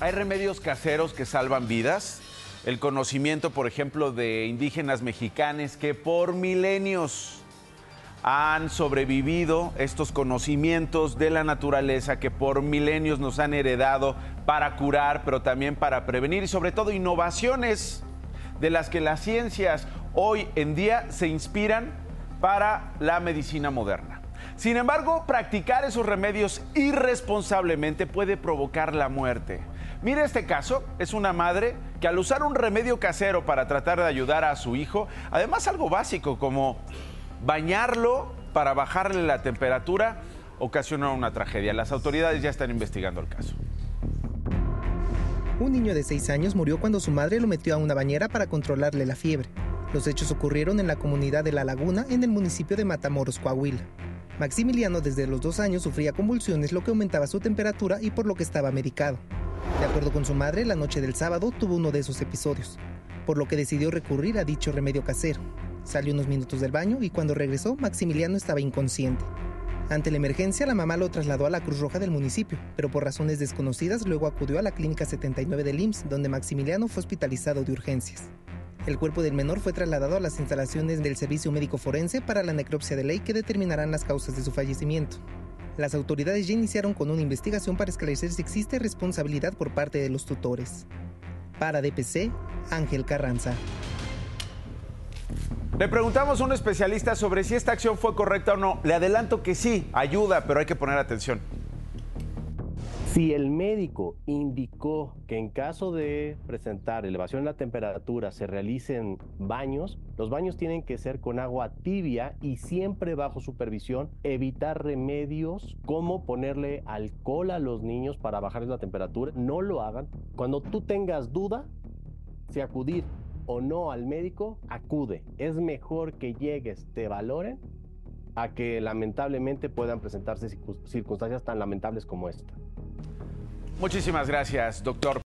Hay remedios caseros que salvan vidas. El conocimiento, por ejemplo, de indígenas mexicanos que por milenios han sobrevivido estos conocimientos de la naturaleza que por milenios nos han heredado para curar, pero también para prevenir y sobre todo innovaciones de las que las ciencias hoy en día se inspiran para la medicina moderna. Sin embargo, practicar esos remedios irresponsablemente puede provocar la muerte. Mire este caso, es una madre que al usar un remedio casero para tratar de ayudar a su hijo, además algo básico como bañarlo para bajarle la temperatura, ocasionó una tragedia. Las autoridades ya están investigando el caso. Un niño de 6 años murió cuando su madre lo metió a una bañera para controlarle la fiebre. Los hechos ocurrieron en la comunidad de La Laguna, en el municipio de Matamoros, Coahuila. Maximiliano desde los dos años sufría convulsiones, lo que aumentaba su temperatura y por lo que estaba medicado. De acuerdo con su madre, la noche del sábado tuvo uno de esos episodios, por lo que decidió recurrir a dicho remedio casero. Salió unos minutos del baño y cuando regresó, Maximiliano estaba inconsciente. Ante la emergencia, la mamá lo trasladó a la Cruz Roja del municipio, pero por razones desconocidas luego acudió a la Clínica 79 del IMSS, donde Maximiliano fue hospitalizado de urgencias. El cuerpo del menor fue trasladado a las instalaciones del Servicio Médico Forense para la necropsia de ley que determinarán las causas de su fallecimiento. Las autoridades ya iniciaron con una investigación para esclarecer si existe responsabilidad por parte de los tutores. Para DPC, Ángel Carranza. Le preguntamos a un especialista sobre si esta acción fue correcta o no. Le adelanto que sí, ayuda, pero hay que poner atención. Si el médico indicó que en caso de presentar elevación en la temperatura se realicen baños, los baños tienen que ser con agua tibia y siempre bajo supervisión, evitar remedios como ponerle alcohol a los niños para bajar la temperatura, no lo hagan. Cuando tú tengas duda, si acudir o no al médico, acude. Es mejor que llegues, te valoren, a que lamentablemente puedan presentarse circunstancias tan lamentables como esta. Muchísimas gracias, doctor.